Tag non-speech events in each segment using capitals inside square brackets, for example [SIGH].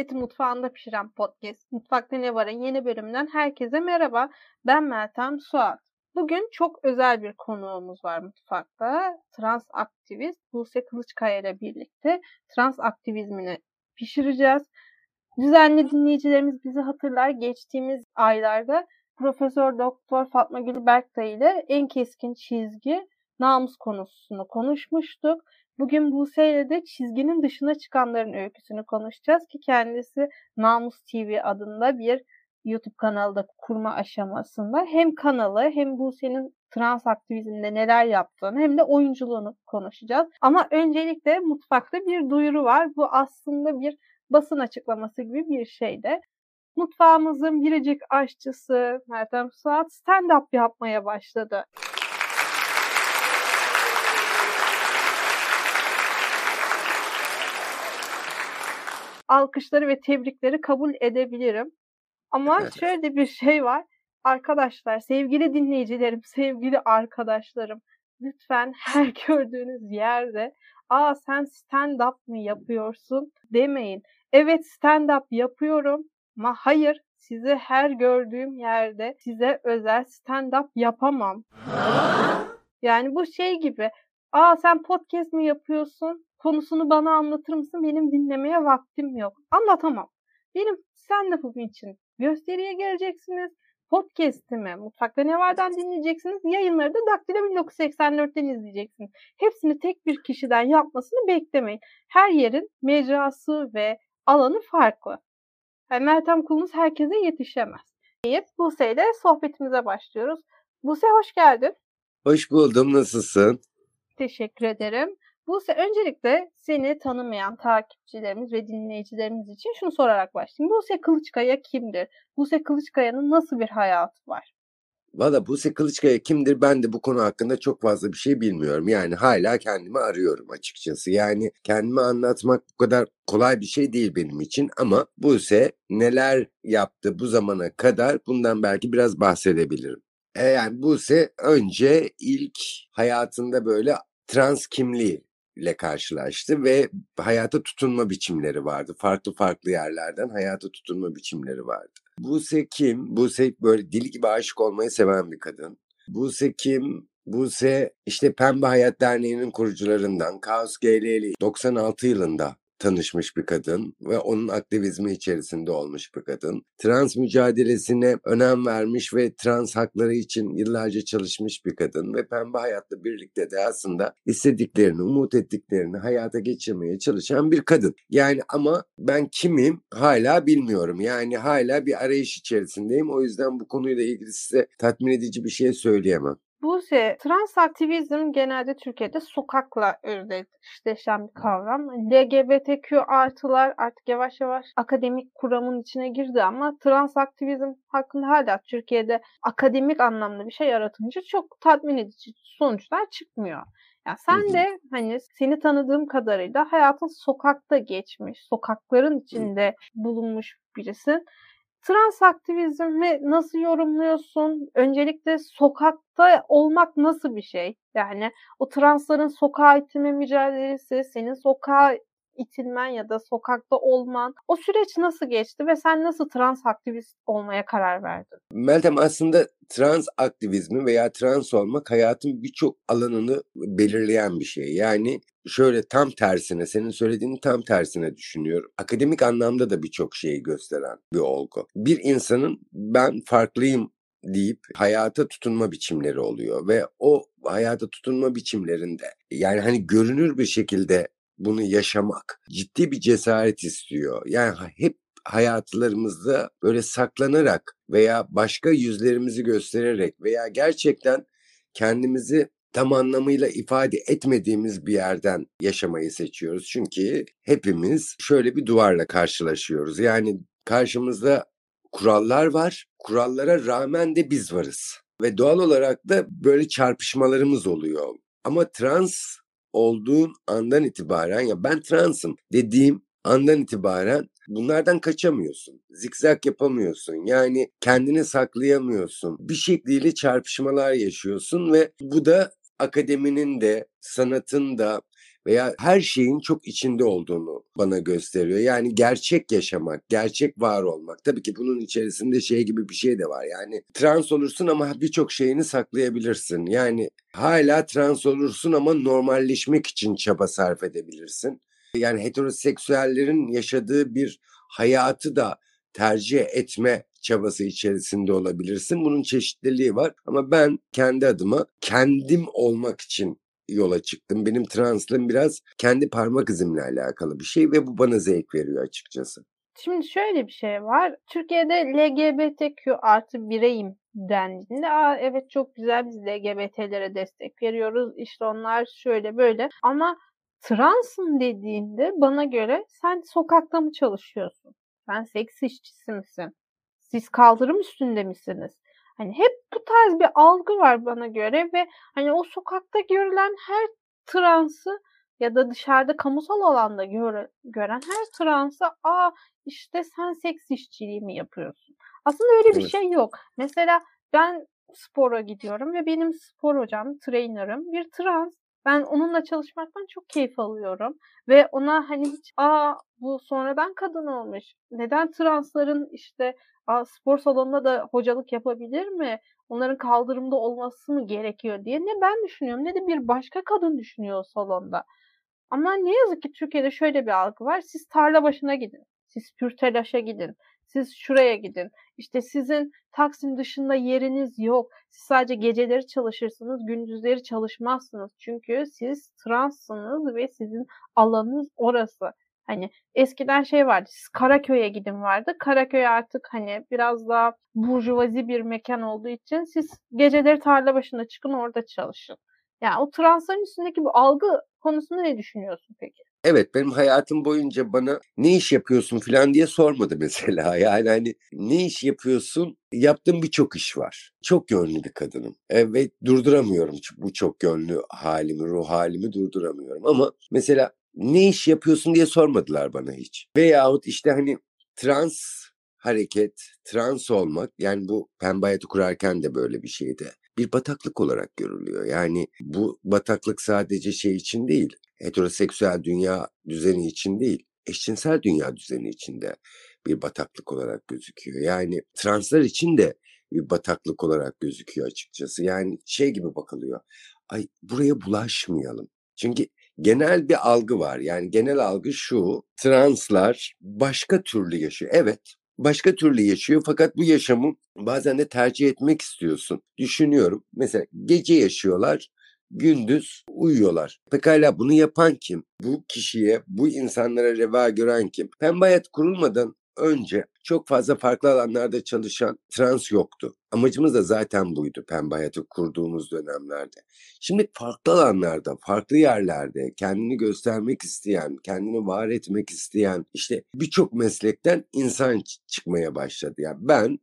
cinsiyeti mutfağında pişiren podcast Mutfakta Ne Var'ın yeni bölümünden herkese merhaba. Ben Meltem Suat. Bugün çok özel bir konuğumuz var mutfakta. Trans aktivist Buse Kılıçkaya ile birlikte trans aktivizmini pişireceğiz. Düzenli dinleyicilerimiz bizi hatırlar. Geçtiğimiz aylarda Profesör Doktor Fatma Gül Berktay ile en keskin çizgi namus konusunu konuşmuştuk. Bugün Buse ile de çizginin dışına çıkanların öyküsünü konuşacağız ki kendisi Namus TV adında bir YouTube kanalı da kurma aşamasında. Hem kanalı hem Buse'nin trans aktivizminde neler yaptığını hem de oyunculuğunu konuşacağız. Ama öncelikle mutfakta bir duyuru var. Bu aslında bir basın açıklaması gibi bir şeydi. Mutfağımızın biricik aşçısı Meltem Suat stand-up yapmaya başladı. Alkışları ve tebrikleri kabul edebilirim. Ama evet. şöyle bir şey var. Arkadaşlar, sevgili dinleyicilerim, sevgili arkadaşlarım, lütfen her [LAUGHS] gördüğünüz yerde ''Aa sen stand-up mı yapıyorsun?'' demeyin. Evet stand-up yapıyorum ama hayır sizi her gördüğüm yerde size özel stand-up yapamam. [LAUGHS] yani bu şey gibi ''Aa sen podcast mi yapıyorsun?'' Konusunu bana anlatır mısın? Benim dinlemeye vaktim yok. Anlatamam. Benim sen de bugün için gösteriye geleceksiniz. Podcast'imi Mutfakta Ne Var'dan dinleyeceksiniz. Yayınları da Daktilo 1984'ten izleyeceksiniz. Hepsini tek bir kişiden yapmasını beklemeyin. Her yerin mecrası ve alanı farklı. Yani Meltem kulunuz herkese yetişemez. Deyip Buse ile sohbetimize başlıyoruz. Buse hoş geldin. Hoş buldum. Nasılsın? Teşekkür ederim. Buse öncelikle seni tanımayan takipçilerimiz ve dinleyicilerimiz için şunu sorarak başlayayım. Buse Kılıçkaya kimdir? Buse Kılıçkaya'nın nasıl bir hayatı var? Valla Buse Kılıçkaya kimdir ben de bu konu hakkında çok fazla bir şey bilmiyorum. Yani hala kendimi arıyorum açıkçası. Yani kendimi anlatmak bu kadar kolay bir şey değil benim için ama Buse neler yaptı bu zamana kadar bundan belki biraz bahsedebilirim. E yani Buse önce ilk hayatında böyle trans kimliği ile karşılaştı ve hayata tutunma biçimleri vardı. Farklı farklı yerlerden hayata tutunma biçimleri vardı. Buse kim? Buse böyle dili gibi aşık olmayı seven bir kadın. Buse kim? Buse işte Pembe Hayat Derneği'nin kurucularından Kaos GL'li 96 yılında tanışmış bir kadın ve onun aktivizmi içerisinde olmuş bir kadın. Trans mücadelesine önem vermiş ve trans hakları için yıllarca çalışmış bir kadın ve Pembe Hayat'la birlikte de aslında istediklerini, umut ettiklerini hayata geçirmeye çalışan bir kadın. Yani ama ben kimim hala bilmiyorum. Yani hala bir arayış içerisindeyim. O yüzden bu konuyla ilgili size tatmin edici bir şey söyleyemem. Buse, trans aktivizm genelde Türkiye'de sokakla özdeşleşen bir kavram. LGBTQ artılar artık yavaş yavaş akademik kuramın içine girdi ama trans aktivizm hakkında hala Türkiye'de akademik anlamda bir şey yaratınca çok tatmin edici sonuçlar çıkmıyor. Ya sen de hani seni tanıdığım kadarıyla hayatın sokakta geçmiş, sokakların içinde bulunmuş birisin. Trans aktivizmi nasıl yorumluyorsun? Öncelikle sokakta olmak nasıl bir şey? Yani o transların sokağa itme mücadelesi, senin sokağa itilmen ya da sokakta olman o süreç nasıl geçti ve sen nasıl trans aktivist olmaya karar verdin? Meltem aslında trans aktivizmi veya trans olmak hayatın birçok alanını belirleyen bir şey. Yani şöyle tam tersine senin söylediğin tam tersine düşünüyorum. Akademik anlamda da birçok şeyi gösteren bir olgu. Bir insanın ben farklıyım deyip hayata tutunma biçimleri oluyor ve o hayata tutunma biçimlerinde yani hani görünür bir şekilde bunu yaşamak ciddi bir cesaret istiyor. Yani hep hayatlarımızda böyle saklanarak veya başka yüzlerimizi göstererek veya gerçekten kendimizi tam anlamıyla ifade etmediğimiz bir yerden yaşamayı seçiyoruz. Çünkü hepimiz şöyle bir duvarla karşılaşıyoruz. Yani karşımızda kurallar var. Kurallara rağmen de biz varız. Ve doğal olarak da böyle çarpışmalarımız oluyor. Ama trans olduğun andan itibaren ya ben transım dediğim andan itibaren bunlardan kaçamıyorsun. Zikzak yapamıyorsun. Yani kendini saklayamıyorsun. Bir şekliyle çarpışmalar yaşıyorsun ve bu da akademinin de sanatın da veya her şeyin çok içinde olduğunu bana gösteriyor. Yani gerçek yaşamak, gerçek var olmak. Tabii ki bunun içerisinde şey gibi bir şey de var. Yani trans olursun ama birçok şeyini saklayabilirsin. Yani hala trans olursun ama normalleşmek için çaba sarf edebilirsin. Yani heteroseksüellerin yaşadığı bir hayatı da tercih etme çabası içerisinde olabilirsin. Bunun çeşitliliği var ama ben kendi adıma kendim olmak için yola çıktım. Benim translığım biraz kendi parmak izimle alakalı bir şey ve bu bana zevk veriyor açıkçası. Şimdi şöyle bir şey var. Türkiye'de LGBTQ artı bireyim dendiğinde Aa, evet çok güzel biz LGBT'lere destek veriyoruz. İşte onlar şöyle böyle ama transın dediğinde bana göre sen sokakta mı çalışıyorsun? Sen seks işçisi misin? Siz kaldırım üstünde misiniz? Hani hep bu tarz bir algı var bana göre ve hani o sokakta görülen her transı ya da dışarıda kamusal alanda gör, gören her transı aa işte sen seks işçiliği mi yapıyorsun? Aslında öyle bir evet. şey yok. Mesela ben spora gidiyorum ve benim spor hocam, trainerım bir trans. Ben onunla çalışmaktan çok keyif alıyorum ve ona hani hiç aa bu sonradan kadın olmuş. Neden transların işte aa, spor salonunda da hocalık yapabilir mi? Onların kaldırımda olması mı gerekiyor diye ne ben düşünüyorum ne de bir başka kadın düşünüyor salonda. Ama ne yazık ki Türkiye'de şöyle bir algı var. Siz tarla başına gidin. Siz pürtelaşa gidin. Siz şuraya gidin. İşte sizin Taksim dışında yeriniz yok. Siz sadece geceleri çalışırsınız, gündüzleri çalışmazsınız. Çünkü siz transsınız ve sizin alanınız orası. Hani eskiden şey vardı, siz Karaköy'e gidin vardı. Karaköy artık hani biraz daha burjuvazi bir mekan olduğu için siz geceleri tarla başında çıkın orada çalışın. Yani o transların üstündeki bu algı konusunda ne düşünüyorsun peki? Evet benim hayatım boyunca bana ne iş yapıyorsun falan diye sormadı [LAUGHS] mesela. Yani hani ne iş yapıyorsun? Yaptığım birçok iş var. Çok yönlü bir kadınım. Evet durduramıyorum bu çok yönlü halimi, ruh halimi durduramıyorum. Ama mesela ne iş yapıyorsun diye sormadılar bana hiç. Veyahut işte hani trans hareket, trans olmak yani bu pembe kurarken de böyle bir şeydi bir bataklık olarak görülüyor. Yani bu bataklık sadece şey için değil, heteroseksüel dünya düzeni için değil, eşcinsel dünya düzeni içinde bir bataklık olarak gözüküyor. Yani translar için de bir bataklık olarak gözüküyor açıkçası. Yani şey gibi bakılıyor. Ay buraya bulaşmayalım. Çünkü genel bir algı var. Yani genel algı şu. Translar başka türlü yaşıyor. Evet başka türlü yaşıyor fakat bu yaşamı bazen de tercih etmek istiyorsun. Düşünüyorum. Mesela gece yaşıyorlar, gündüz uyuyorlar. Pekala bunu yapan kim? Bu kişiye, bu insanlara reva gören kim? Pembe hayat kurulmadan önce çok fazla farklı alanlarda çalışan trans yoktu. Amacımız da zaten buydu pembe hayatı kurduğumuz dönemlerde. Şimdi farklı alanlarda, farklı yerlerde kendini göstermek isteyen, kendini var etmek isteyen işte birçok meslekten insan çıkmaya başladı. Yani ben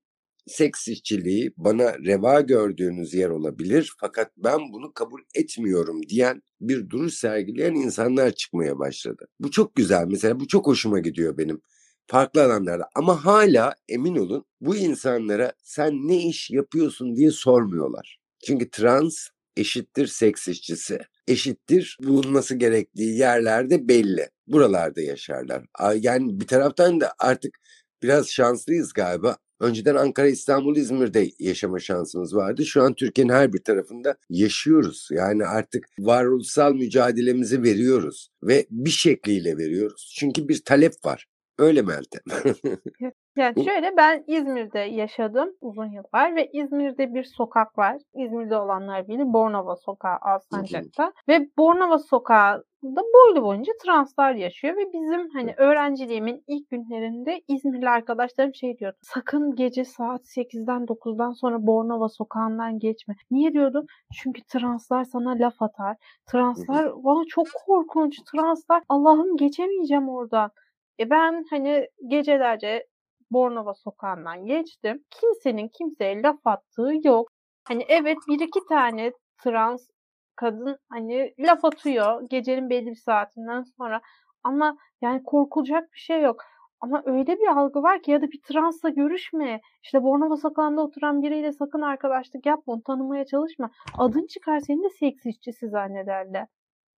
seks işçiliği bana reva gördüğünüz yer olabilir fakat ben bunu kabul etmiyorum diyen bir duruş sergileyen insanlar çıkmaya başladı. Bu çok güzel mesela bu çok hoşuma gidiyor benim farklı alanlarda ama hala emin olun bu insanlara sen ne iş yapıyorsun diye sormuyorlar. Çünkü trans eşittir seks işçisi, eşittir bulunması gerektiği yerlerde belli. Buralarda yaşarlar. Yani bir taraftan da artık biraz şanslıyız galiba. Önceden Ankara, İstanbul, İzmir'de yaşama şansımız vardı. Şu an Türkiye'nin her bir tarafında yaşıyoruz. Yani artık varoluşsal mücadelemizi veriyoruz ve bir şekliyle veriyoruz. Çünkü bir talep var. Öyle Meltem. [LAUGHS] yani şöyle ben İzmir'de yaşadım uzun yıllar ve İzmir'de bir sokak var. İzmir'de olanlar bilir Bornova Sokağı Alsancak'ta. ve Bornova Sokağı da boylu boyunca translar yaşıyor ve bizim hani öğrenciliğimin ilk günlerinde İzmirli arkadaşlarım şey diyordu. Sakın gece saat 8'den 9'dan sonra Bornova sokağından geçme. Niye diyordum? Çünkü translar sana laf atar. Translar bana çok korkunç. Translar Allah'ım geçemeyeceğim oradan. E ben hani gecelerce Bornova sokağından geçtim. Kimsenin kimseye laf attığı yok. Hani evet bir iki tane trans kadın hani laf atıyor gecenin belli bir saatinden sonra ama yani korkulacak bir şey yok. Ama öyle bir algı var ki ya da bir transla görüşme. İşte Bornova sokağında oturan biriyle sakın arkadaşlık yapma, onu tanımaya çalışma. Adın çıkar seni de seks işçisi zannederler.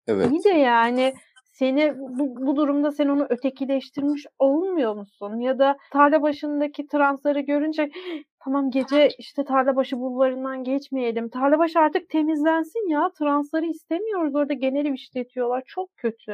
Evet. İyi de yani seni bu, bu durumda sen onu ötekileştirmiş olmuyor musun? Ya da tarla başındaki transları görünce tamam gece işte tarla başı bulvarından geçmeyelim. Tarla başı artık temizlensin ya. Transları istemiyoruz. Orada genel işletiyorlar. Çok kötü.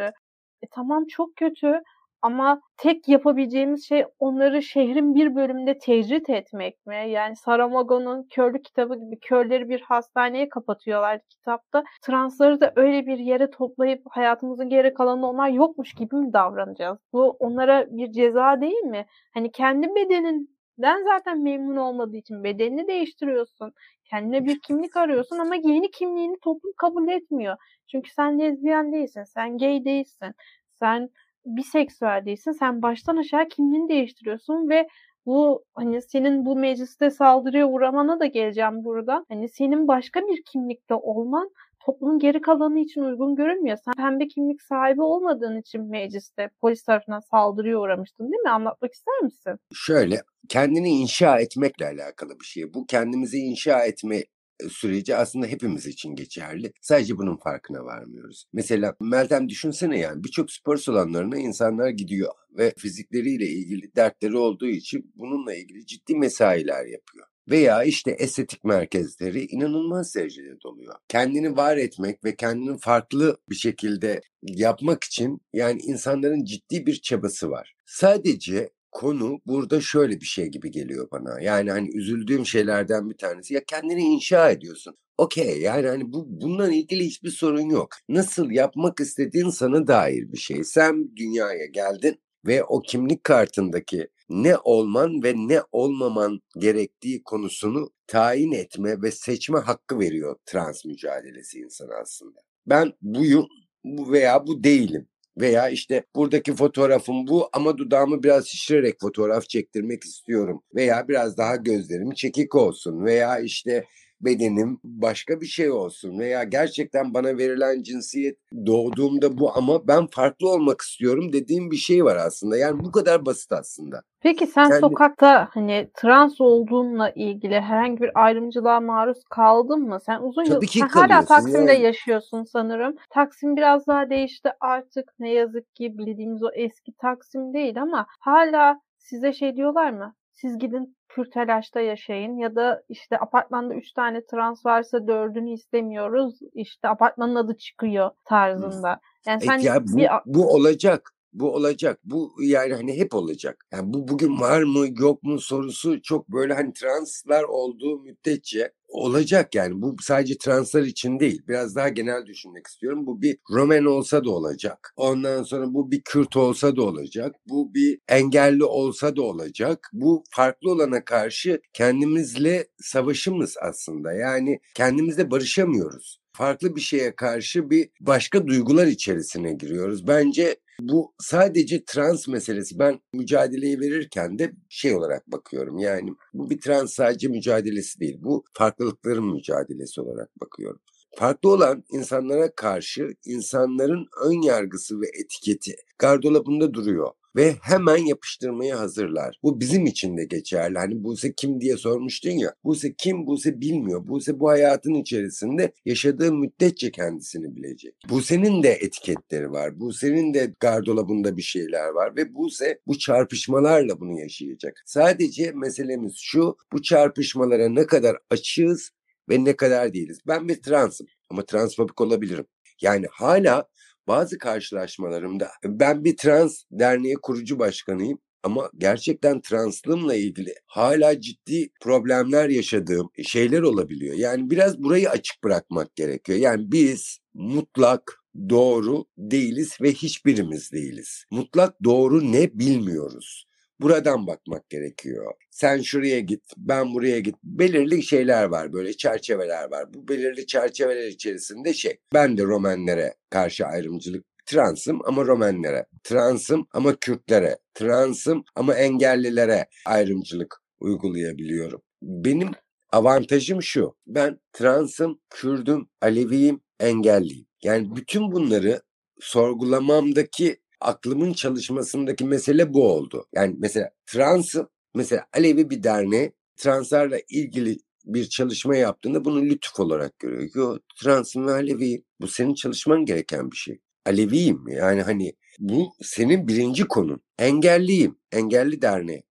E tamam çok kötü ama tek yapabileceğimiz şey onları şehrin bir bölümünde tecrit etmek mi? Yani Saramago'nun Körlük kitabı gibi körleri bir hastaneye kapatıyorlar kitapta. Transları da öyle bir yere toplayıp hayatımızın geri kalanında onlar yokmuş gibi mi davranacağız? Bu onlara bir ceza değil mi? Hani kendi bedeninden zaten memnun olmadığı için bedenini değiştiriyorsun. Kendine bir kimlik arıyorsun ama yeni kimliğini toplum kabul etmiyor. Çünkü sen lezbiyen değilsin, sen gay değilsin, sen biseksüel değilsin. Sen baştan aşağı kimliğini değiştiriyorsun ve bu hani senin bu mecliste saldırıya uğramana da geleceğim burada. Hani senin başka bir kimlikte olman toplumun geri kalanı için uygun görünmüyor. Sen pembe kimlik sahibi olmadığın için mecliste polis tarafından saldırıya uğramıştın değil mi? Anlatmak ister misin? Şöyle kendini inşa etmekle alakalı bir şey. Bu kendimizi inşa etme süreci aslında hepimiz için geçerli. Sadece bunun farkına varmıyoruz. Mesela Meltem düşünsene yani birçok spor salonlarına insanlar gidiyor ve fizikleriyle ilgili dertleri olduğu için bununla ilgili ciddi mesailer yapıyor. Veya işte estetik merkezleri inanılmaz derecede doluyor. Kendini var etmek ve kendini farklı bir şekilde yapmak için yani insanların ciddi bir çabası var. Sadece konu burada şöyle bir şey gibi geliyor bana. Yani hani üzüldüğüm şeylerden bir tanesi. Ya kendini inşa ediyorsun. Okey yani hani bu bundan ilgili hiçbir sorun yok. Nasıl yapmak istediğin sana dair bir şey. Sen dünyaya geldin ve o kimlik kartındaki ne olman ve ne olmaman gerektiği konusunu tayin etme ve seçme hakkı veriyor trans mücadelesi insana aslında. Ben buyum veya bu değilim. Veya işte buradaki fotoğrafım bu ama dudağımı biraz şişirerek fotoğraf çektirmek istiyorum. Veya biraz daha gözlerim çekik olsun. Veya işte bedenim başka bir şey olsun veya gerçekten bana verilen cinsiyet doğduğumda bu ama ben farklı olmak istiyorum dediğim bir şey var aslında. Yani bu kadar basit aslında. Peki sen Kendi... sokakta hani trans olduğunla ilgili herhangi bir ayrımcılığa maruz kaldın mı? Sen uzun yıl sen hala Taksim'de yani. yaşıyorsun sanırım. Taksim biraz daha değişti artık ne yazık ki bildiğimiz o eski Taksim değil ama hala size şey diyorlar mı? Siz gidin kürtelaşta yaşayın ya da işte apartmanda üç tane trans varsa dördünü istemiyoruz. İşte apartmanın adı çıkıyor tarzında. Yani sen ya bu, bir... bu olacak bu olacak. Bu yani hani hep olacak. Yani bu bugün var mı yok mu sorusu çok böyle hani translar olduğu müddetçe olacak yani. Bu sadece translar için değil. Biraz daha genel düşünmek istiyorum. Bu bir Roman olsa da olacak. Ondan sonra bu bir Kürt olsa da olacak. Bu bir engelli olsa da olacak. Bu farklı olana karşı kendimizle savaşımız aslında. Yani kendimizle barışamıyoruz farklı bir şeye karşı bir başka duygular içerisine giriyoruz. Bence bu sadece trans meselesi. Ben mücadeleyi verirken de şey olarak bakıyorum. Yani bu bir trans sadece mücadelesi değil. Bu farklılıkların mücadelesi olarak bakıyorum. Farklı olan insanlara karşı insanların ön yargısı ve etiketi gardırobunda duruyor ve hemen yapıştırmaya hazırlar. Bu bizim için de geçerli. Hani Buse kim diye sormuştun ya. Buse kim? Buse bilmiyor. Buse bu hayatın içerisinde yaşadığı müddetçe kendisini bilecek. Buse'nin de etiketleri var. Buse'nin de gardolabında bir şeyler var ve Buse bu çarpışmalarla bunu yaşayacak. Sadece meselemiz şu. Bu çarpışmalara ne kadar açığız ve ne kadar değiliz. Ben bir transım ama transfobik olabilirim. Yani hala bazı karşılaşmalarımda ben bir trans derneği kurucu başkanıyım ama gerçekten translığımla ilgili hala ciddi problemler yaşadığım şeyler olabiliyor. Yani biraz burayı açık bırakmak gerekiyor. Yani biz mutlak doğru değiliz ve hiçbirimiz değiliz. Mutlak doğru ne bilmiyoruz. Buradan bakmak gerekiyor. Sen şuraya git, ben buraya git. Belirli şeyler var böyle çerçeveler var. Bu belirli çerçeveler içerisinde şey. Ben de Romenlere karşı ayrımcılık transım ama Romenlere, transım ama Kürtlere, transım ama engellilere ayrımcılık uygulayabiliyorum. Benim avantajım şu. Ben transım, Kürdüm, Aleviyim, engelliyim. Yani bütün bunları sorgulamamdaki aklımın çalışmasındaki mesele bu oldu. Yani mesela trans, mesela Alevi bir derneği translarla ilgili bir çalışma yaptığında bunu lütuf olarak görüyor. Yo transım ve Aleviyim. Bu senin çalışman gereken bir şey. Aleviyim yani hani bu senin birinci konun. Engelliyim. Engelli derneği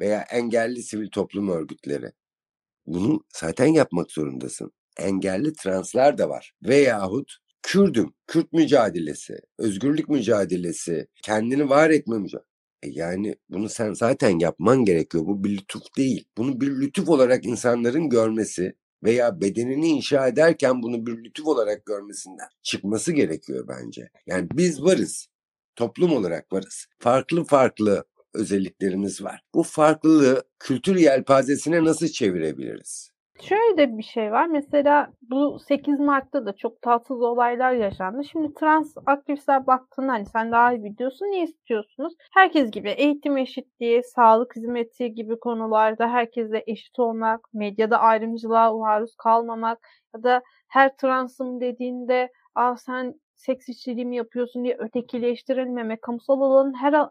veya engelli sivil toplum örgütleri. Bunu zaten yapmak zorundasın. Engelli translar da var. Veyahut Kürdüm, Kürt mücadelesi, özgürlük mücadelesi, kendini var etme mücadelesi. Yani bunu sen zaten yapman gerekiyor. Bu bir lütuf değil. Bunu bir lütuf olarak insanların görmesi veya bedenini inşa ederken bunu bir lütuf olarak görmesinden çıkması gerekiyor bence. Yani biz varız. Toplum olarak varız. Farklı farklı özelliklerimiz var. Bu farklılığı kültür yelpazesine nasıl çevirebiliriz? Şöyle de bir şey var. Mesela bu 8 Mart'ta da çok tatsız olaylar yaşandı. Şimdi trans aktivistler baktığında hani sen daha iyi biliyorsun. Ne istiyorsunuz? Herkes gibi eğitim eşitliği, sağlık hizmeti gibi konularda herkesle eşit olmak, medyada ayrımcılığa maruz kalmamak ya da her transım dediğinde Aa, sen seks işçiliği mi yapıyorsun diye ötekileştirilmemek, kamusal alanın her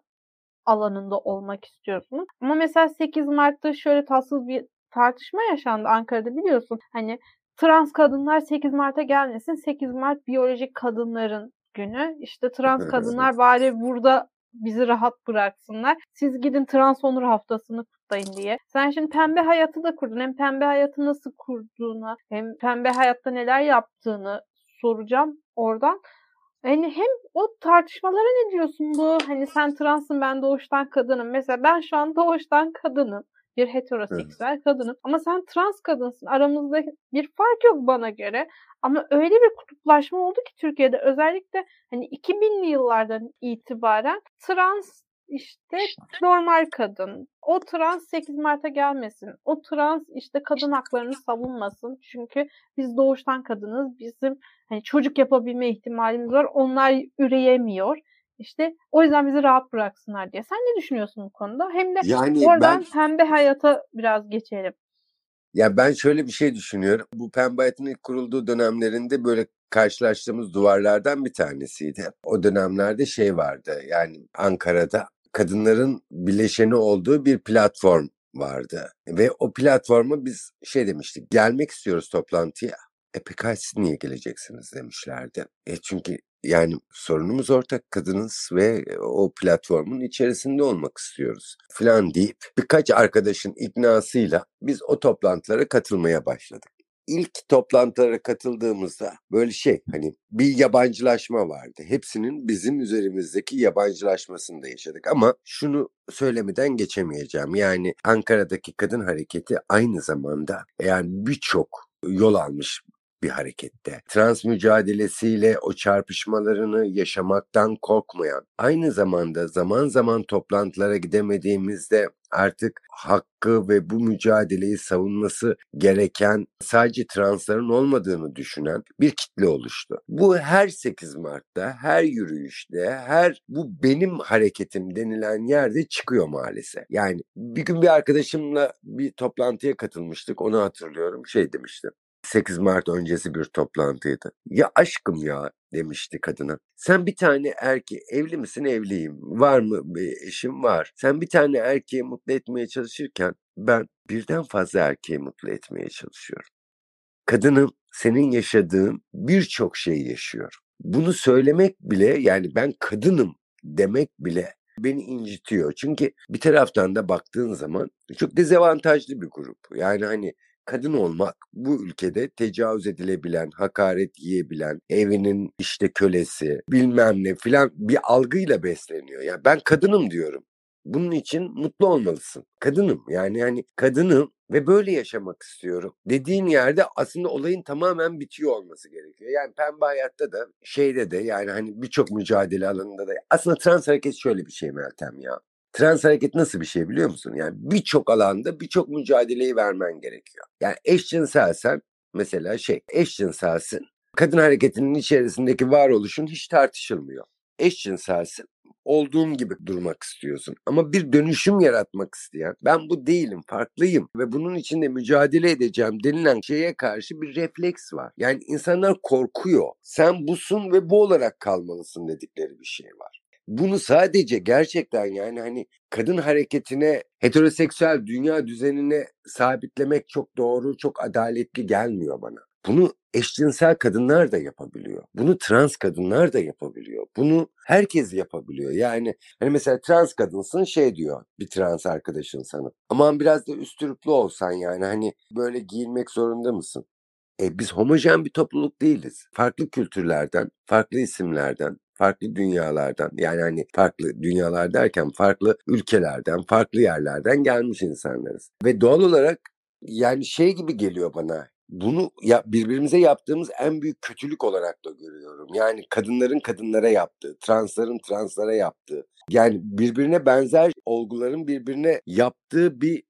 alanında olmak istiyorsunuz. Ama mesela 8 Mart'ta şöyle tatsız bir tartışma yaşandı Ankara'da biliyorsun. Hani trans kadınlar 8 Mart'a gelmesin. 8 Mart biyolojik kadınların günü. İşte trans kadınlar bari burada bizi rahat bıraksınlar. Siz gidin trans onur haftasını kutlayın diye. Sen şimdi pembe hayatı da kurdun. Hem pembe hayatı nasıl kurduğunu hem pembe hayatta neler yaptığını soracağım oradan. Hani hem o tartışmalara ne diyorsun bu? Hani sen transın ben doğuştan kadınım. Mesela ben şu an doğuştan kadınım bir heteroseksüel evet. kadınım. Ama sen trans kadınsın. Aramızda bir fark yok bana göre. Ama öyle bir kutuplaşma oldu ki Türkiye'de özellikle hani 2000'li yıllardan itibaren trans işte normal kadın. O trans 8 Mart'a gelmesin. O trans işte kadın haklarını savunmasın. Çünkü biz doğuştan kadınız. Bizim hani çocuk yapabilme ihtimalimiz var. Onlar üreyemiyor. İşte o yüzden bizi rahat bıraksınlar diye. Sen ne düşünüyorsun bu konuda? Hem de yani oradan ben, pembe hayata biraz geçelim. Ya ben şöyle bir şey düşünüyorum. Bu pembe hayatın ilk kurulduğu dönemlerinde böyle karşılaştığımız duvarlardan bir tanesiydi. O dönemlerde şey vardı yani Ankara'da kadınların bileşeni olduğu bir platform vardı. Ve o platforma biz şey demiştik gelmek istiyoruz toplantıya. E peki siz niye geleceksiniz demişlerdi. E çünkü yani sorunumuz ortak kadınız ve o platformun içerisinde olmak istiyoruz falan deyip birkaç arkadaşın iknasıyla biz o toplantılara katılmaya başladık. İlk toplantılara katıldığımızda böyle şey hani bir yabancılaşma vardı. Hepsinin bizim üzerimizdeki yabancılaşmasını da yaşadık ama şunu söylemeden geçemeyeceğim. Yani Ankara'daki kadın hareketi aynı zamanda yani birçok yol almış bir harekette. Trans mücadelesiyle o çarpışmalarını yaşamaktan korkmayan, aynı zamanda zaman zaman toplantılara gidemediğimizde artık hakkı ve bu mücadeleyi savunması gereken sadece transların olmadığını düşünen bir kitle oluştu. Bu her 8 Mart'ta, her yürüyüşte, her bu benim hareketim denilen yerde çıkıyor maalesef. Yani bir gün bir arkadaşımla bir toplantıya katılmıştık. Onu hatırlıyorum. Şey demiştim. 8 Mart öncesi bir toplantıydı. Ya aşkım ya demişti kadına. Sen bir tane erkeği evli misin evliyim var mı bir eşim var. Sen bir tane erkeği mutlu etmeye çalışırken ben birden fazla erkeği mutlu etmeye çalışıyorum. Kadının senin yaşadığın birçok şey yaşıyor. Bunu söylemek bile yani ben kadınım demek bile beni incitiyor. Çünkü bir taraftan da baktığın zaman çok dezavantajlı bir grup. Yani hani kadın olmak bu ülkede tecavüz edilebilen, hakaret yiyebilen, evinin işte kölesi, bilmem ne filan bir algıyla besleniyor. Yani ben kadınım diyorum. Bunun için mutlu olmalısın. Kadınım yani yani kadınım ve böyle yaşamak istiyorum. Dediğin yerde aslında olayın tamamen bitiyor olması gerekiyor. Yani pembe hayatta da şeyde de yani hani birçok mücadele alanında da aslında trans hareket şöyle bir şey Meltem ya. Trans hareket nasıl bir şey biliyor musun? Yani birçok alanda birçok mücadeleyi vermen gerekiyor. Yani eşcinselsen mesela şey eşcinselsin. Kadın hareketinin içerisindeki varoluşun hiç tartışılmıyor. Eşcinselsin olduğun gibi durmak istiyorsun. Ama bir dönüşüm yaratmak isteyen, ben bu değilim, farklıyım ve bunun için de mücadele edeceğim denilen şeye karşı bir refleks var. Yani insanlar korkuyor. Sen busun ve bu olarak kalmalısın dedikleri bir şey var. Bunu sadece gerçekten yani hani kadın hareketine heteroseksüel dünya düzenine sabitlemek çok doğru, çok adaletli gelmiyor bana. Bunu eşcinsel kadınlar da yapabiliyor. Bunu trans kadınlar da yapabiliyor. Bunu herkes yapabiliyor. Yani hani mesela trans kadınsın şey diyor bir trans arkadaşın sana. Aman biraz da üstürüplü olsan yani hani böyle giyinmek zorunda mısın? E, biz homojen bir topluluk değiliz. Farklı kültürlerden, farklı isimlerden, farklı dünyalardan yani hani farklı dünyalar derken farklı ülkelerden, farklı yerlerden gelmiş insanlarız. Ve doğal olarak yani şey gibi geliyor bana bunu ya, birbirimize yaptığımız en büyük kötülük olarak da görüyorum. Yani kadınların kadınlara yaptığı, transların translara yaptığı. Yani birbirine benzer olguların birbirine yaptığı bir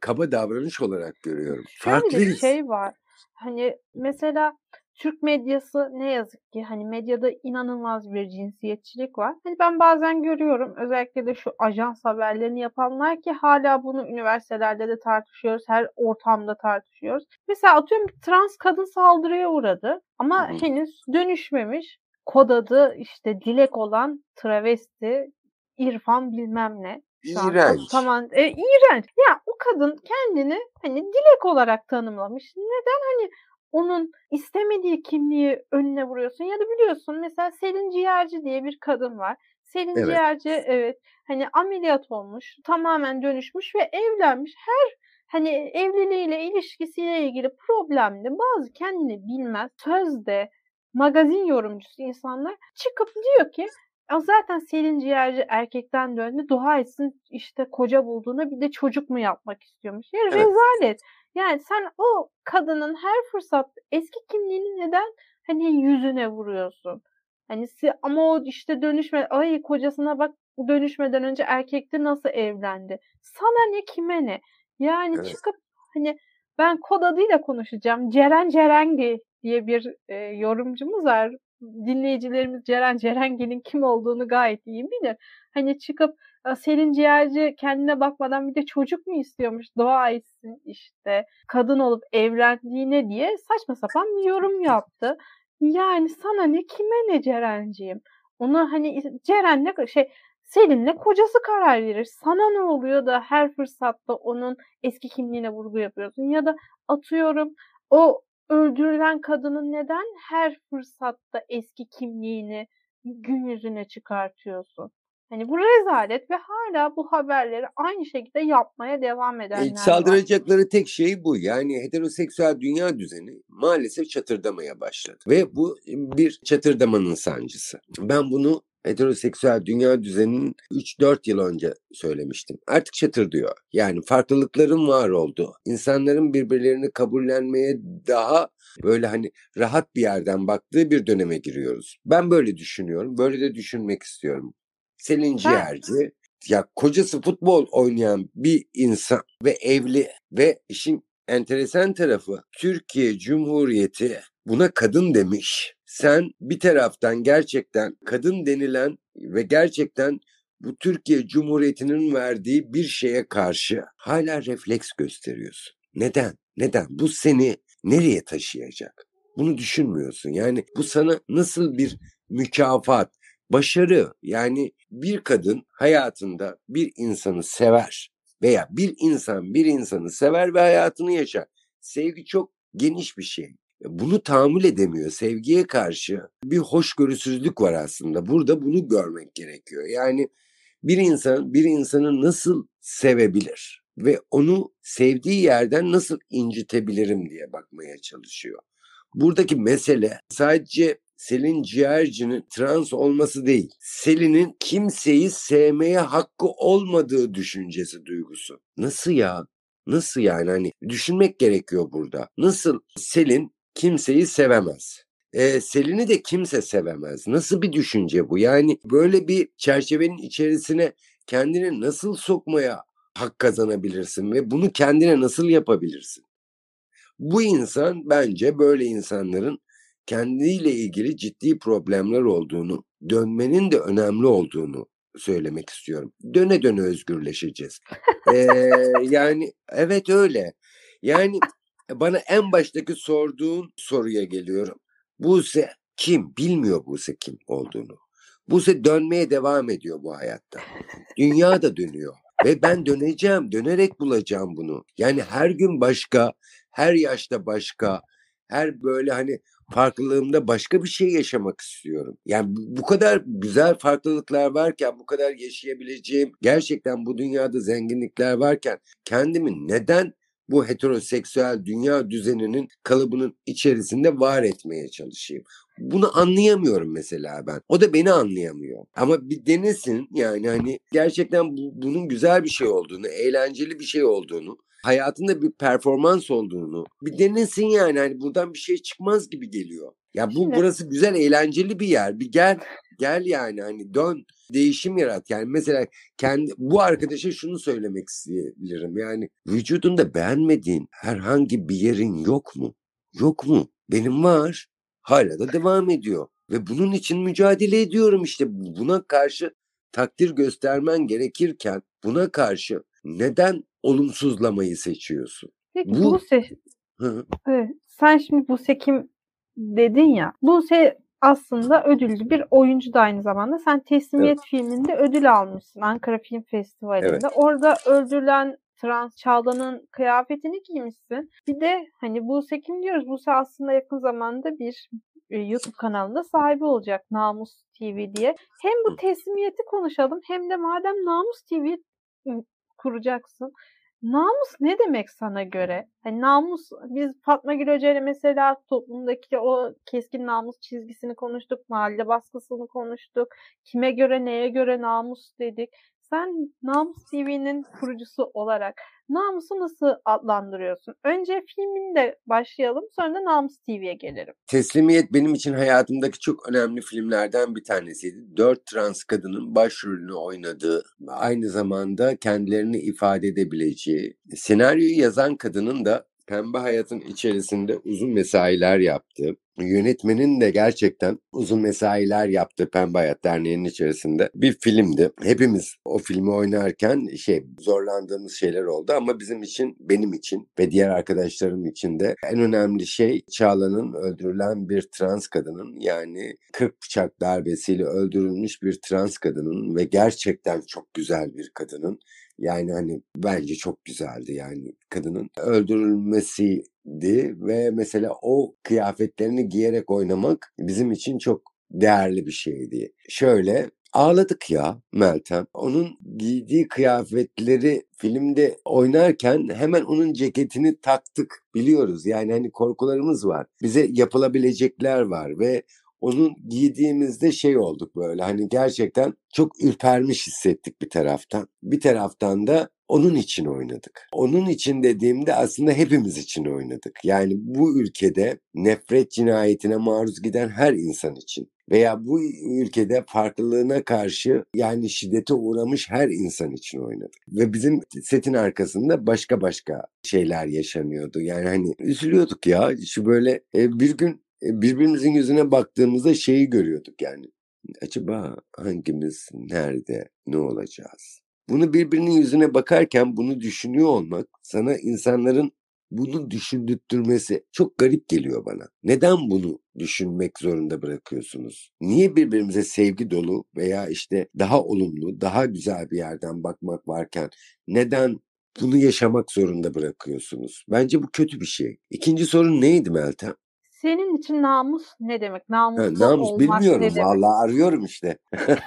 kaba davranış olarak görüyorum. Şöyle Farklıyız. bir şey var. Hani mesela Türk medyası ne yazık ki hani medyada inanılmaz bir cinsiyetçilik var. Hani ben bazen görüyorum özellikle de şu ajans haberlerini yapanlar ki hala bunu üniversitelerde de tartışıyoruz. Her ortamda tartışıyoruz. Mesela atıyorum trans kadın saldırıya uğradı ama henüz dönüşmemiş. Kod adı işte dilek olan travesti İrfan bilmem ne. İğrenç. tamam, e, iğrenç. Ya o kadın kendini hani dilek olarak tanımlamış. Neden hani onun istemediği kimliği önüne vuruyorsun ya da biliyorsun mesela Selin Ciğerci diye bir kadın var. Selin evet. Ciğerci evet hani ameliyat olmuş, tamamen dönüşmüş ve evlenmiş. Her hani evliliğiyle ilişkisiyle ilgili problemli bazı kendini bilmez sözde magazin yorumcusu insanlar çıkıp diyor ki zaten Selin Ciğerci erkekten döndü. Dua etsin işte koca bulduğuna bir de çocuk mu yapmak istiyormuş. Ya evet. rezalet. Yani sen o kadının her fırsat eski kimliğini neden hani yüzüne vuruyorsun? Hani ama o işte dönüşme ay kocasına bak dönüşmeden önce erkekte nasıl evlendi? Sana ne kime ne? Yani evet. çıkıp hani ben kod adıyla konuşacağım. Ceren Cerengi diye bir e, yorumcumuz var dinleyicilerimiz Ceren Cerengi'nin kim olduğunu gayet iyi bilir. Hani çıkıp Selin Ciğerci kendine bakmadan bir de çocuk mu istiyormuş dua etsin işte kadın olup evlendiğine diye saçma sapan bir yorum yaptı. Yani sana ne kime ne Ceren'ciğim. Ona hani Ceren'le şey Selin'le kocası karar verir. Sana ne oluyor da her fırsatta onun eski kimliğine vurgu yapıyorsun? Ya da atıyorum o öldürülen kadının neden her fırsatta eski kimliğini gün yüzüne çıkartıyorsun? Hani bu rezalet ve hala bu haberleri aynı şekilde yapmaya devam edenler e, Saldıracakları var. tek şey bu. Yani heteroseksüel dünya düzeni maalesef çatırdamaya başladı. Ve bu bir çatırdamanın sancısı. Ben bunu heteroseksüel dünya düzeninin 3-4 yıl önce söylemiştim. Artık çatır diyor. Yani farklılıkların var oldu. İnsanların birbirlerini kabullenmeye daha böyle hani rahat bir yerden baktığı bir döneme giriyoruz. Ben böyle düşünüyorum. Böyle de düşünmek istiyorum. Selin Ciğerci ya kocası futbol oynayan bir insan ve evli ve işin enteresan tarafı Türkiye Cumhuriyeti buna kadın demiş. Sen bir taraftan gerçekten kadın denilen ve gerçekten bu Türkiye Cumhuriyeti'nin verdiği bir şeye karşı hala refleks gösteriyorsun. Neden? Neden? Bu seni nereye taşıyacak? Bunu düşünmüyorsun. Yani bu sana nasıl bir mükafat, başarı yani bir kadın hayatında bir insanı sever veya bir insan bir insanı sever ve hayatını yaşar. Sevgi çok geniş bir şey. Bunu tahammül edemiyor. Sevgiye karşı bir hoşgörüsüzlük var aslında. Burada bunu görmek gerekiyor. Yani bir insan bir insanı nasıl sevebilir ve onu sevdiği yerden nasıl incitebilirim diye bakmaya çalışıyor. Buradaki mesele sadece Selin Ciğerci'nin trans olması değil. Selin'in kimseyi sevmeye hakkı olmadığı düşüncesi duygusu. Nasıl ya? Nasıl yani hani düşünmek gerekiyor burada. Nasıl Selin kimseyi sevemez? Ee, Selin'i de kimse sevemez. Nasıl bir düşünce bu? Yani böyle bir çerçevenin içerisine kendini nasıl sokmaya hak kazanabilirsin ve bunu kendine nasıl yapabilirsin? Bu insan bence böyle insanların kendiyle ilgili ciddi problemler olduğunu, dönmenin de önemli olduğunu söylemek istiyorum. Döne döne özgürleşeceğiz. ee, yani evet öyle. Yani bana en baştaki sorduğun soruya geliyorum. Buse kim? Bilmiyor Buse kim olduğunu. Buse dönmeye devam ediyor bu hayatta. Dünya da dönüyor. Ve ben döneceğim, dönerek bulacağım bunu. Yani her gün başka, her yaşta başka, her böyle hani farklılığımda başka bir şey yaşamak istiyorum. Yani bu kadar güzel farklılıklar varken, bu kadar yaşayabileceğim, gerçekten bu dünyada zenginlikler varken kendimi neden bu heteroseksüel dünya düzeninin kalıbının içerisinde var etmeye çalışayım. Bunu anlayamıyorum mesela ben. O da beni anlayamıyor. Ama bir denesin yani hani gerçekten bu, bunun güzel bir şey olduğunu, eğlenceli bir şey olduğunu, hayatında bir performans olduğunu bir denesin yani. Hani buradan bir şey çıkmaz gibi geliyor. Ya bu Şimdi- burası güzel, eğlenceli bir yer. Bir gel, gel yani hani dön, değişim yarat. Yani mesela kendi bu arkadaşa şunu söylemek isteyebilirim. Yani vücudunda beğenmediğin herhangi bir yerin yok mu? Yok mu? Benim var. Hala da devam ediyor. Ve bunun için mücadele ediyorum işte. Buna karşı takdir göstermen gerekirken buna karşı neden olumsuzlamayı seçiyorsun? Peki Bu- Buse, Hı, evet, sen şimdi Buse kim dedin ya. Buse aslında ödüllü bir oyuncu da aynı zamanda. Sen Teslimiyet filminde ödül almışsın Ankara Film Festivali'nde. Evet. Orada öldürülen trans Çağla'nın kıyafetini giymişsin. Bir de hani Buse kim diyoruz? Buse aslında yakın zamanda bir e, YouTube kanalında sahibi olacak Namus TV diye. Hem bu teslimiyeti konuşalım hem de madem Namus TV kuracaksın. Namus ne demek sana göre? Hani namus biz Fatma Gül Hoca mesela toplumdaki o keskin namus çizgisini konuştuk, mahalle baskısını konuştuk. Kime göre neye göre namus dedik. Sen Namus TV'nin kurucusu olarak namusu nasıl adlandırıyorsun? Önce filminde başlayalım sonra da Namus TV'ye gelelim. Teslimiyet benim için hayatımdaki çok önemli filmlerden bir tanesiydi. Dört trans kadının başrolünü oynadığı, aynı zamanda kendilerini ifade edebileceği, senaryoyu yazan kadının da Pembe Hayat'ın içerisinde uzun mesailer yaptığı, yönetmenin de gerçekten uzun mesailer yaptığı Pembe Hayat Derneği'nin içerisinde bir filmdi. Hepimiz o filmi oynarken şey zorlandığımız şeyler oldu ama bizim için, benim için ve diğer arkadaşlarım için de en önemli şey Çağla'nın öldürülen bir trans kadının yani 40 bıçak darbesiyle öldürülmüş bir trans kadının ve gerçekten çok güzel bir kadının yani hani bence çok güzeldi yani kadının öldürülmesiydi ve mesela o kıyafetlerini giyerek oynamak bizim için çok değerli bir şeydi. Şöyle ağladık ya Meltem. Onun giydiği kıyafetleri filmde oynarken hemen onun ceketini taktık biliyoruz. Yani hani korkularımız var. Bize yapılabilecekler var ve onun giydiğimizde şey olduk böyle hani gerçekten çok ürpermiş hissettik bir taraftan. Bir taraftan da onun için oynadık. Onun için dediğimde aslında hepimiz için oynadık. Yani bu ülkede nefret cinayetine maruz giden her insan için veya bu ülkede farklılığına karşı yani şiddete uğramış her insan için oynadık. Ve bizim setin arkasında başka başka şeyler yaşanıyordu. Yani hani üzülüyorduk ya şu böyle e, bir gün birbirimizin yüzüne baktığımızda şeyi görüyorduk yani. Acaba hangimiz nerede ne olacağız? Bunu birbirinin yüzüne bakarken bunu düşünüyor olmak sana insanların bunu düşündürtmesi çok garip geliyor bana. Neden bunu düşünmek zorunda bırakıyorsunuz? Niye birbirimize sevgi dolu veya işte daha olumlu, daha güzel bir yerden bakmak varken neden bunu yaşamak zorunda bırakıyorsunuz? Bence bu kötü bir şey. İkinci sorun neydi Meltem? Senin için namus ne demek? Ha, Namuslu namus olmak bilmiyorum ne demek? vallahi arıyorum işte. [LAUGHS]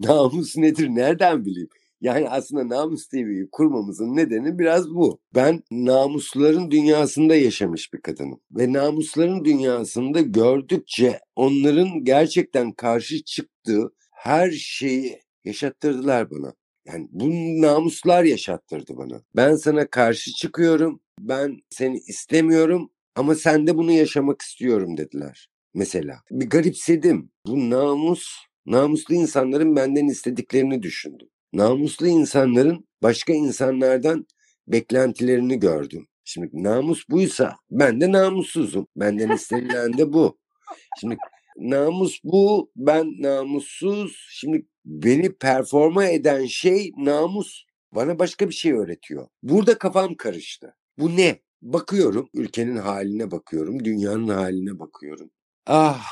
namus nedir nereden bileyim? Yani aslında Namus TV'yi kurmamızın nedeni biraz bu. Ben namusların dünyasında yaşamış bir kadınım. Ve namusların dünyasında gördükçe onların gerçekten karşı çıktığı her şeyi yaşattırdılar bana. Yani bu namuslar yaşattırdı bana. Ben sana karşı çıkıyorum, ben seni istemiyorum ama sen de bunu yaşamak istiyorum dediler. Mesela bir garipsedim. Bu namus, namuslu insanların benden istediklerini düşündüm. Namuslu insanların başka insanlardan beklentilerini gördüm. Şimdi namus buysa ben de namussuzum. Benden [LAUGHS] istenilen de bu. Şimdi namus bu, ben namussuz. Şimdi beni performa eden şey namus. Bana başka bir şey öğretiyor. Burada kafam karıştı. Bu ne? Bakıyorum, ülkenin haline bakıyorum, dünyanın haline bakıyorum. Ah,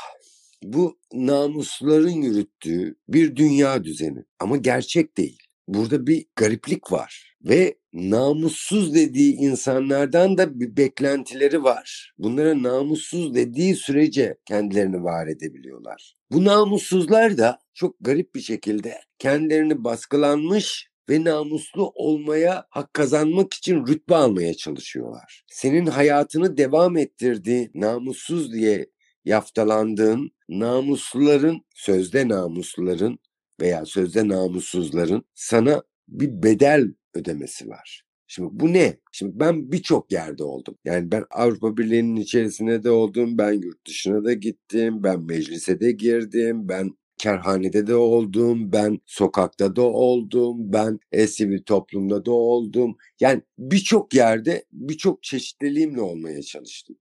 bu namusların yürüttüğü bir dünya düzeni ama gerçek değil. Burada bir gariplik var ve namussuz dediği insanlardan da bir beklentileri var. Bunlara namussuz dediği sürece kendilerini var edebiliyorlar. Bu namussuzlar da çok garip bir şekilde kendilerini baskılanmış ve namuslu olmaya hak kazanmak için rütbe almaya çalışıyorlar. Senin hayatını devam ettirdiği namussuz diye yaftalandığın namusluların, sözde namusluların veya sözde namussuzların sana bir bedel ödemesi var. Şimdi bu ne? Şimdi ben birçok yerde oldum. Yani ben Avrupa Birliği'nin içerisine de oldum, ben yurt dışına da gittim, ben meclise de girdim, ben kerhanede de oldum, ben sokakta da oldum, ben e, sivil toplumda da oldum. Yani birçok yerde birçok çeşitliliğimle olmaya çalıştım.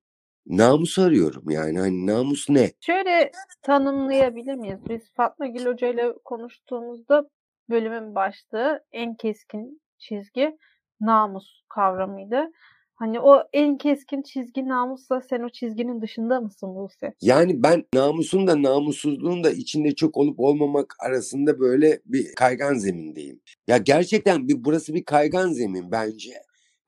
Namus arıyorum yani hani namus ne? Şöyle tanımlayabilir miyiz? Biz Fatma Gül Hoca ile konuştuğumuzda bölümün başlığı en keskin çizgi namus kavramıydı. Hani o en keskin çizgi namusla sen o çizginin dışında mısın Buse? Yani ben namusun da namussuzluğun da içinde çok olup olmamak arasında böyle bir kaygan zemindeyim. Ya gerçekten bir burası bir kaygan zemin bence.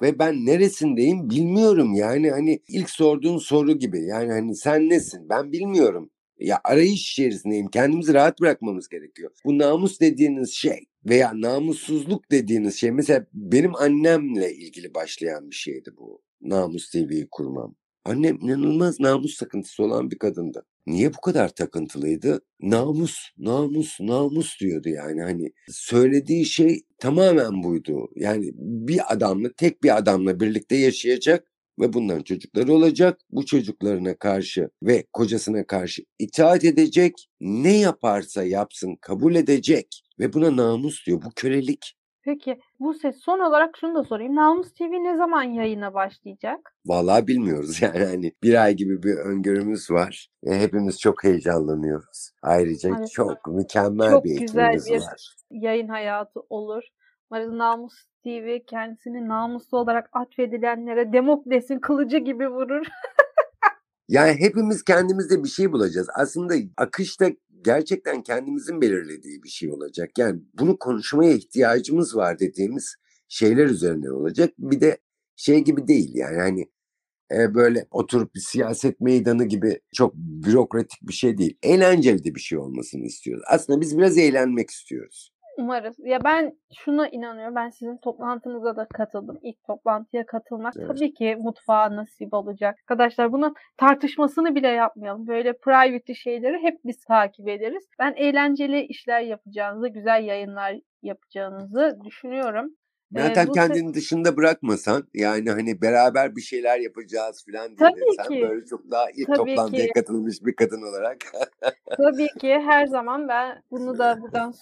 Ve ben neresindeyim bilmiyorum yani hani ilk sorduğun soru gibi yani hani sen nesin ben bilmiyorum. Ya arayış içerisindeyim kendimizi rahat bırakmamız gerekiyor. Bu namus dediğiniz şey veya namussuzluk dediğiniz şey mesela benim annemle ilgili başlayan bir şeydi bu. Namus TV'yi kurmam. Annem inanılmaz namus takıntısı olan bir kadındı. Niye bu kadar takıntılıydı? Namus, namus, namus diyordu yani. Hani söylediği şey tamamen buydu. Yani bir adamla, tek bir adamla birlikte yaşayacak ve bundan çocukları olacak. Bu çocuklarına karşı ve kocasına karşı itaat edecek. Ne yaparsa yapsın kabul edecek ve buna namus diyor. Bu kölelik. Peki bu ses son olarak şunu da sorayım. Namus TV ne zaman yayına başlayacak? Vallahi bilmiyoruz [LAUGHS] yani hani bir ay gibi bir öngörümüz var. E, hepimiz çok heyecanlanıyoruz. Ayrıca Evet. çok mükemmel Çok bir güzel bir- var. Yayın hayatı olur. Umarım Namus TV kendisini namuslu olarak atfedilenlere Demokles'in kılıcı gibi vurur. [LAUGHS] Yani hepimiz kendimizde bir şey bulacağız. Aslında akışta gerçekten kendimizin belirlediği bir şey olacak. Yani bunu konuşmaya ihtiyacımız var dediğimiz şeyler üzerinden olacak. Bir de şey gibi değil yani hani e, böyle oturup bir siyaset meydanı gibi çok bürokratik bir şey değil. Eğlenceli de bir şey olmasını istiyoruz. Aslında biz biraz eğlenmek istiyoruz. Umarız. Ya ben şuna inanıyorum. Ben sizin toplantınıza da katıldım. İlk toplantıya katılmak Evet. tabii ki mutfağa nasip olacak. Arkadaşlar bunun tartışmasını bile yapmayalım. Böyle private şeyleri hep biz takip ederiz. Ben eğlenceli işler yapacağınızı, güzel yayınlar yapacağınızı düşünüyorum. Zaten bu se- kendini dışında bırakmasan yani hani beraber bir şeyler yapacağız falan diye Tabii sen ki. böyle çok daha ilk Tabii toplantıya ki. katılmış bir kadın olarak Tabii ki her zaman ben bunu da [LAUGHS] buradan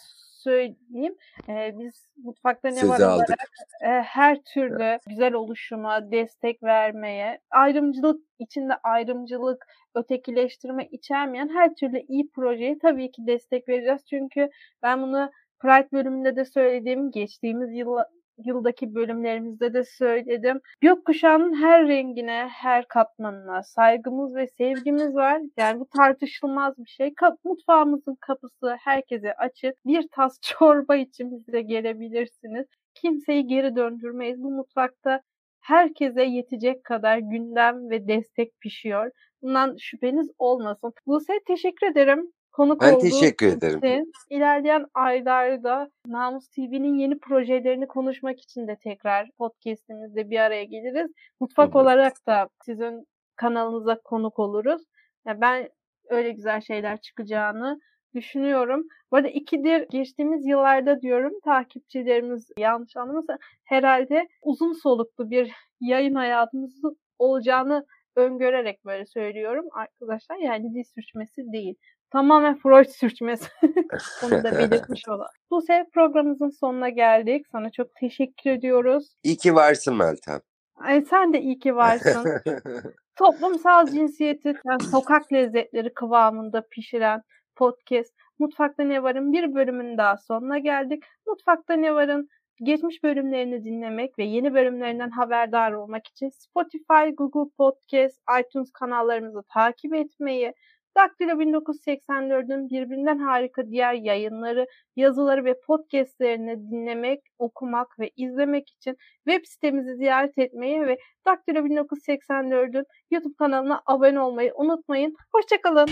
söyleyeyim. Ee, biz mutfakta ne var olarak aldık. e, her türlü güzel oluşuma destek vermeye, ayrımcılık içinde ayrımcılık, ötekileştirme içermeyen her türlü iyi projeye tabii ki destek vereceğiz. Çünkü ben bunu Pride bölümünde de söyledim, geçtiğimiz yıl, yıldaki bölümlerimizde de söyledim. Gökkuşağının her rengine, her katmanına saygımız ve sevgimiz var. Yani bu tartışılmaz bir şey. Ka- mutfağımızın kapısı herkese açık. Bir tas [LAUGHS] çorba için bize gelebilirsiniz. Kimseyi geri döndürmeyiz. Bu mutfakta herkese yetecek kadar gündem ve destek pişiyor. Bundan şüpheniz olmasın. Buse teşekkür ederim. Konuk Ben olduğun teşekkür ederim. için. İlerleyen aylarda Namus TV'nin yeni projelerini konuşmak için de tekrar podcast'imizde bir araya geliriz. Mutfak hı. olarak da sizin kanalınıza konuk oluruz. Ya ben öyle güzel şeyler çıkacağını düşünüyorum. Bu arada ikidir geçtiğimiz yıllarda diyorum takipçilerimiz yanlış anlamasın herhalde uzun soluklu bir yayın hayatımız olacağını öngörerek böyle söylüyorum arkadaşlar. Yani dil sürçmesi değil. Tamamen Freud sürçmesi. [LAUGHS] Onu da belirtmiş olalım. Bu sefer programımızın sonuna geldik. Sana çok teşekkür ediyoruz. İyi ki varsın Meltem. Ay, sen de iyi ki varsın. [LAUGHS] Toplumsal cinsiyeti, yani sokak lezzetleri kıvamında pişiren podcast Mutfakta Ne Var'ın bir bölümünün daha sonuna geldik. Mutfakta Ne Var'ın geçmiş bölümlerini dinlemek ve yeni bölümlerinden haberdar olmak için Spotify, Google Podcast, iTunes kanallarımızı takip etmeyi, Daktilo 1984'ün birbirinden harika diğer yayınları, yazıları ve podcastlerini dinlemek, okumak ve izlemek için web sitemizi ziyaret etmeyi ve Daktilo 1984'ün YouTube kanalına abone olmayı unutmayın. Hoşçakalın.